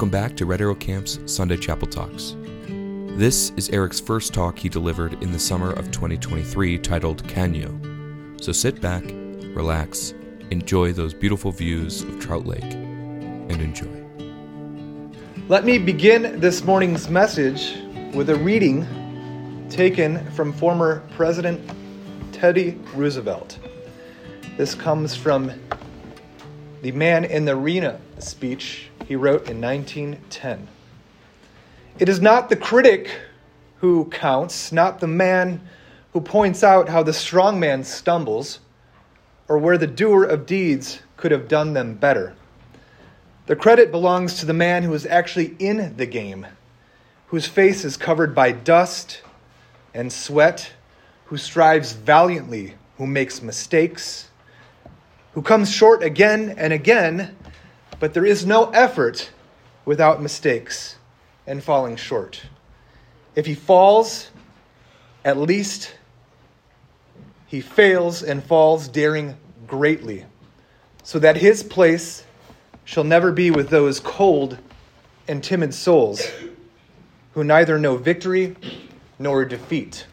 Welcome back to Red Arrow Camp's Sunday Chapel Talks. This is Eric's first talk he delivered in the summer of 2023 titled Can You. So sit back, relax, enjoy those beautiful views of Trout Lake, and enjoy. Let me begin this morning's message with a reading taken from former President Teddy Roosevelt. This comes from the Man in the Arena speech he wrote in 1910. It is not the critic who counts, not the man who points out how the strong man stumbles or where the doer of deeds could have done them better. The credit belongs to the man who is actually in the game, whose face is covered by dust and sweat, who strives valiantly, who makes mistakes, who comes short again and again, but there is no effort without mistakes and falling short. If he falls, at least he fails and falls daring greatly, so that his place shall never be with those cold and timid souls who neither know victory nor defeat.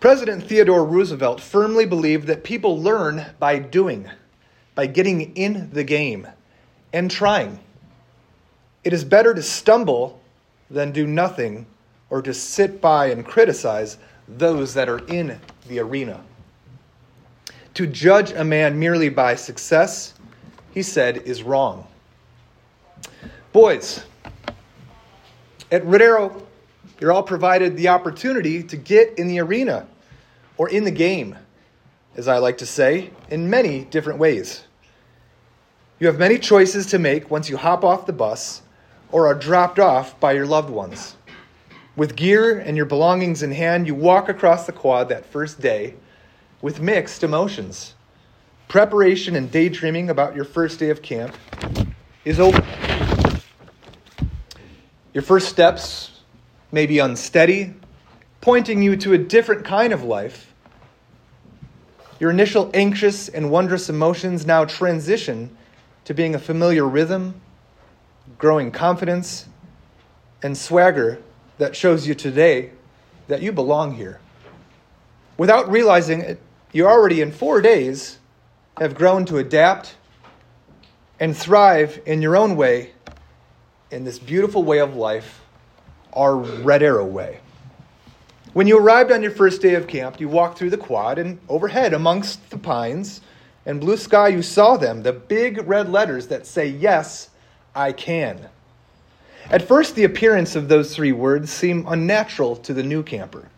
President Theodore Roosevelt firmly believed that people learn by doing by getting in the game and trying. It is better to stumble than do nothing or to sit by and criticize those that are in the arena. To judge a man merely by success, he said, is wrong. Boys, at Red Arrow, you're all provided the opportunity to get in the arena or in the game, as I like to say, in many different ways. You have many choices to make once you hop off the bus or are dropped off by your loved ones. With gear and your belongings in hand, you walk across the quad that first day with mixed emotions. Preparation and daydreaming about your first day of camp is over. Your first steps may be unsteady, pointing you to a different kind of life. Your initial anxious and wondrous emotions now transition to being a familiar rhythm, growing confidence, and swagger that shows you today that you belong here. Without realizing it, you already in four days have grown to adapt and thrive in your own way in this beautiful way of life, our Red Arrow way. When you arrived on your first day of camp, you walked through the quad, and overhead, amongst the pines, and blue sky, you saw them, the big red letters that say, Yes, I can. At first, the appearance of those three words seemed unnatural to the new camper.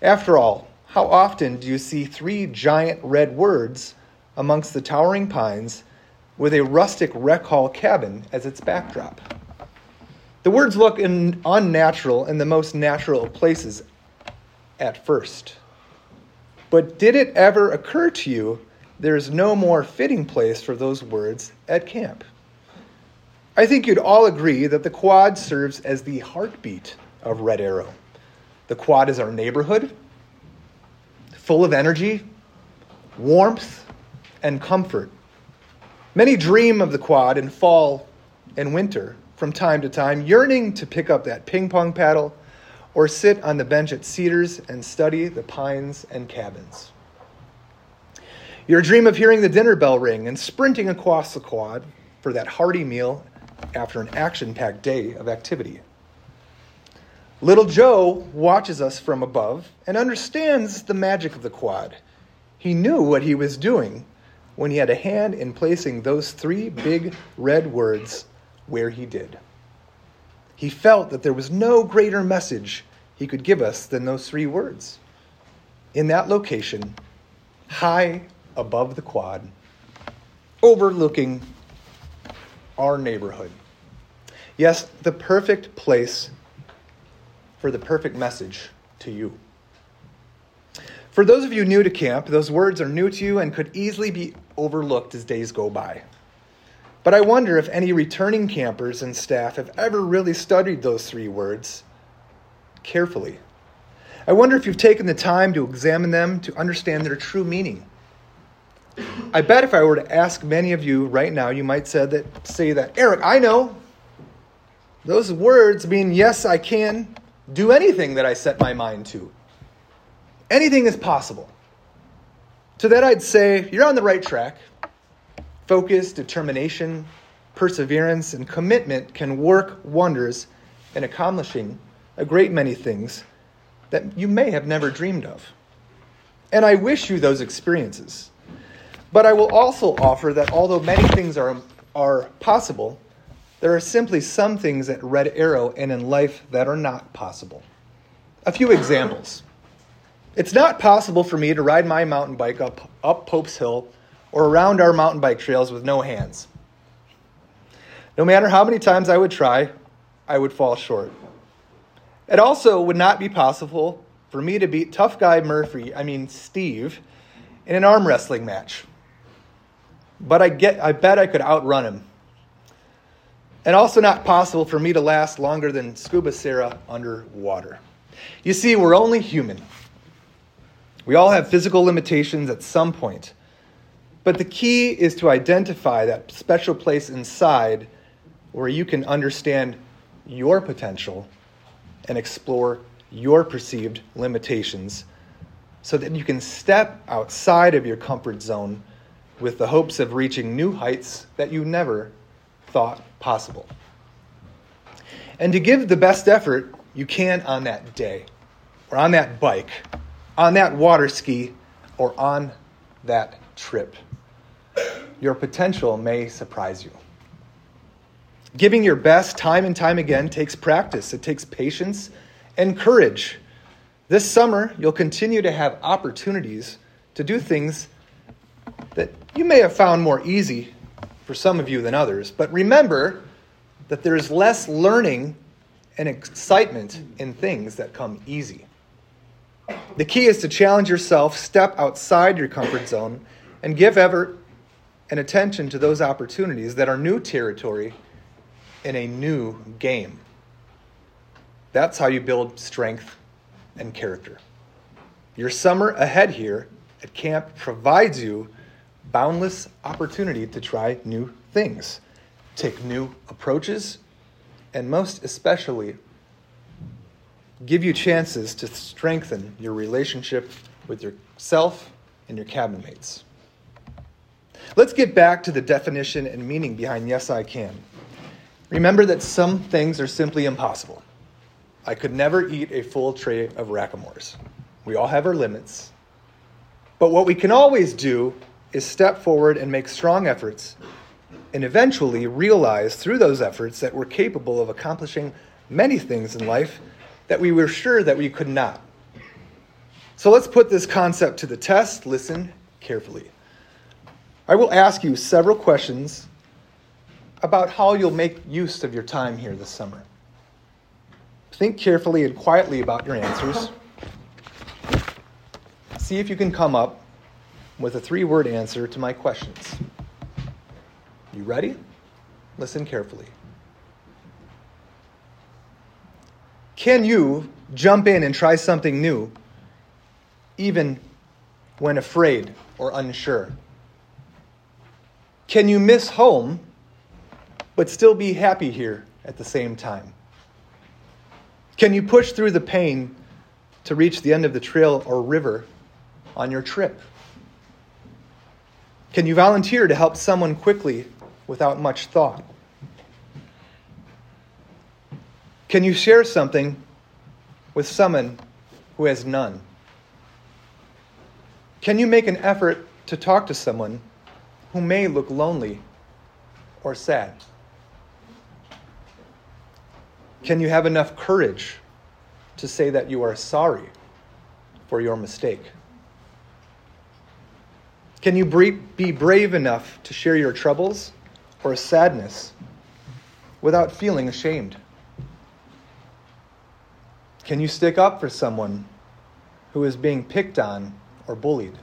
After all, how often do you see three giant red words amongst the towering pines with a rustic rec hall cabin as its backdrop? The words look in, unnatural in the most natural places at first. But did it ever occur to you there is no more fitting place for those words at camp. I think you'd all agree that the quad serves as the heartbeat of Red Arrow. The quad is our neighborhood, full of energy, warmth, and comfort. Many dream of the quad in fall and winter from time to time, yearning to pick up that ping pong paddle or sit on the bench at Cedars and study the pines and cabins. Your dream of hearing the dinner bell ring and sprinting across the quad for that hearty meal after an action packed day of activity. Little Joe watches us from above and understands the magic of the quad. He knew what he was doing when he had a hand in placing those three big red words where he did. He felt that there was no greater message he could give us than those three words. In that location, high above the quad, overlooking our neighborhood. Yes, the perfect place for the perfect message to you. For those of you new to camp, those words are new to you and could easily be overlooked as days go by. But I wonder if any returning campers and staff have ever really studied those three words carefully. I wonder if you've taken the time to examine them to understand their true meaning. I bet if I were to ask many of you right now, you might say that, say that, Eric, I know. Those words mean, yes, I can do anything that I set my mind to. Anything is possible. To that, I'd say, you're on the right track. Focus, determination, perseverance, and commitment can work wonders in accomplishing a great many things that you may have never dreamed of. And I wish you those experiences. But I will also offer that although many things are, are possible, there are simply some things at Red Arrow and in life that are not possible. A few examples. It's not possible for me to ride my mountain bike up, up Pope's Hill or around our mountain bike trails with no hands. No matter how many times I would try, I would fall short. It also would not be possible for me to beat tough guy Murphy, I mean Steve, in an arm wrestling match. But I get I bet I could outrun him. And also not possible for me to last longer than Scuba Sarah underwater. You see, we're only human. We all have physical limitations at some point. But the key is to identify that special place inside where you can understand your potential and explore your perceived limitations so that you can step outside of your comfort zone with the hopes of reaching new heights that you never thought possible. And to give the best effort you can on that day, or on that bike, on that water ski, or on that trip. Your potential may surprise you. Giving your best time and time again takes practice, it takes patience and courage. This summer, you'll continue to have opportunities to do things that you may have found more easy for some of you than others. But remember that there is less learning and excitement in things that come easy. The key is to challenge yourself, step outside your comfort zone, and give effort and attention to those opportunities that are new territory in a new game. That's how you build strength and character. Your summer ahead here at camp provides you boundless opportunity to try new things, take new approaches, and most especially, give you chances to strengthen your relationship with yourself and your cabin mates. Let's get back to the definition and meaning behind Yes, I Can. Remember that some things are simply impossible. I could never eat a full tray of Rackamores. We all have our limits. But what we can always do is step forward and make strong efforts and eventually realize through those efforts that we're capable of accomplishing many things in life that we were sure that we could not. So let's put this concept to the test. Listen carefully. I will ask you several questions about how you'll make use of your time here this summer. Think carefully and quietly about your answers. See if you can come up with a three word answer to my questions. You ready? Listen carefully. Can you jump in and try something new, even when afraid or unsure? Can you miss home, but still be happy here at the same time? Can you push through the pain to reach the end of the trail or river on your trip? Can you volunteer to help someone quickly without much thought? Can you share something with someone who has none? Can you make an effort to talk to someone who may look lonely or sad? Can you have enough courage to say that you are sorry for your mistake? Can you be brave enough to share your troubles or sadness without feeling ashamed? Can you stick up for someone who is being picked on or bullied?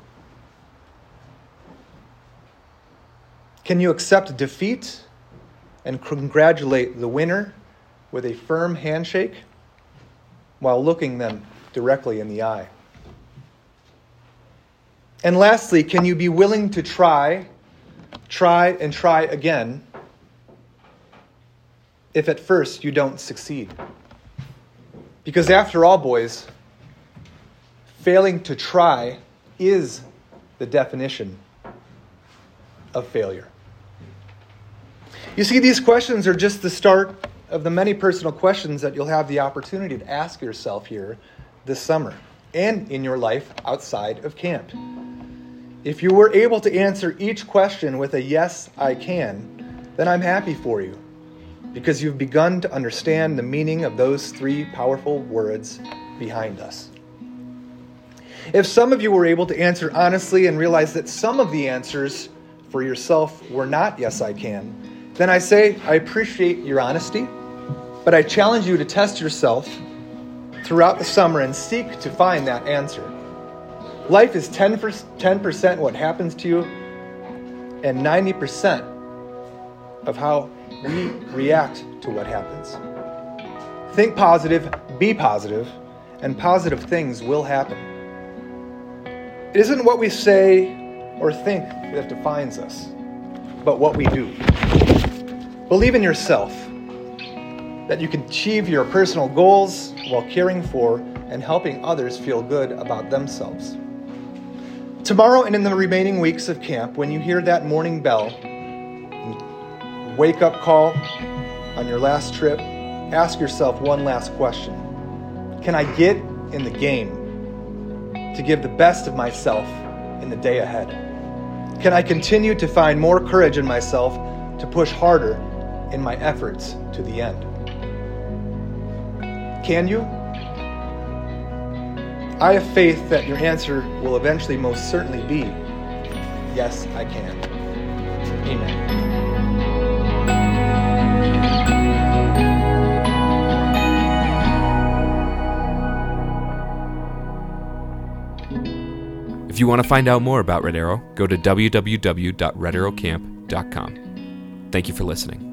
Can you accept defeat and congratulate the winner with a firm handshake while looking them directly in the eye. And lastly, can you be willing to try, try, and try again if at first you don't succeed? Because after all, boys, failing to try is the definition of failure. You see, these questions are just the start of the many personal questions that you'll have the opportunity to ask yourself here this summer and in your life outside of camp. If you were able to answer each question with a yes, I can, then I'm happy for you because you've begun to understand the meaning of those three powerful words behind us. If some of you were able to answer honestly and realize that some of the answers for yourself were not yes, I can, then I say I appreciate your honesty, but I challenge you to test yourself throughout the summer and seek to find that answer. Life is 10%, 10% what happens to you, and 90% of how we react to what happens. Think positive, be positive, and positive things will happen. It isn't what we say or think that defines us, but what we do. Believe in yourself that you can achieve your personal goals while caring for and helping others feel good about themselves. Tomorrow and in the remaining weeks of camp, when you hear that morning bell, wake up call on your last trip, ask yourself one last question Can I get in the game to give the best of myself in the day ahead? Can I continue to find more courage in myself to push harder in my efforts to the end? Can you? I have faith that your answer will eventually most certainly be yes, I can. Amen. If you want to find out more about Red Arrow, go to www.redarrowcamp.com. Thank you for listening.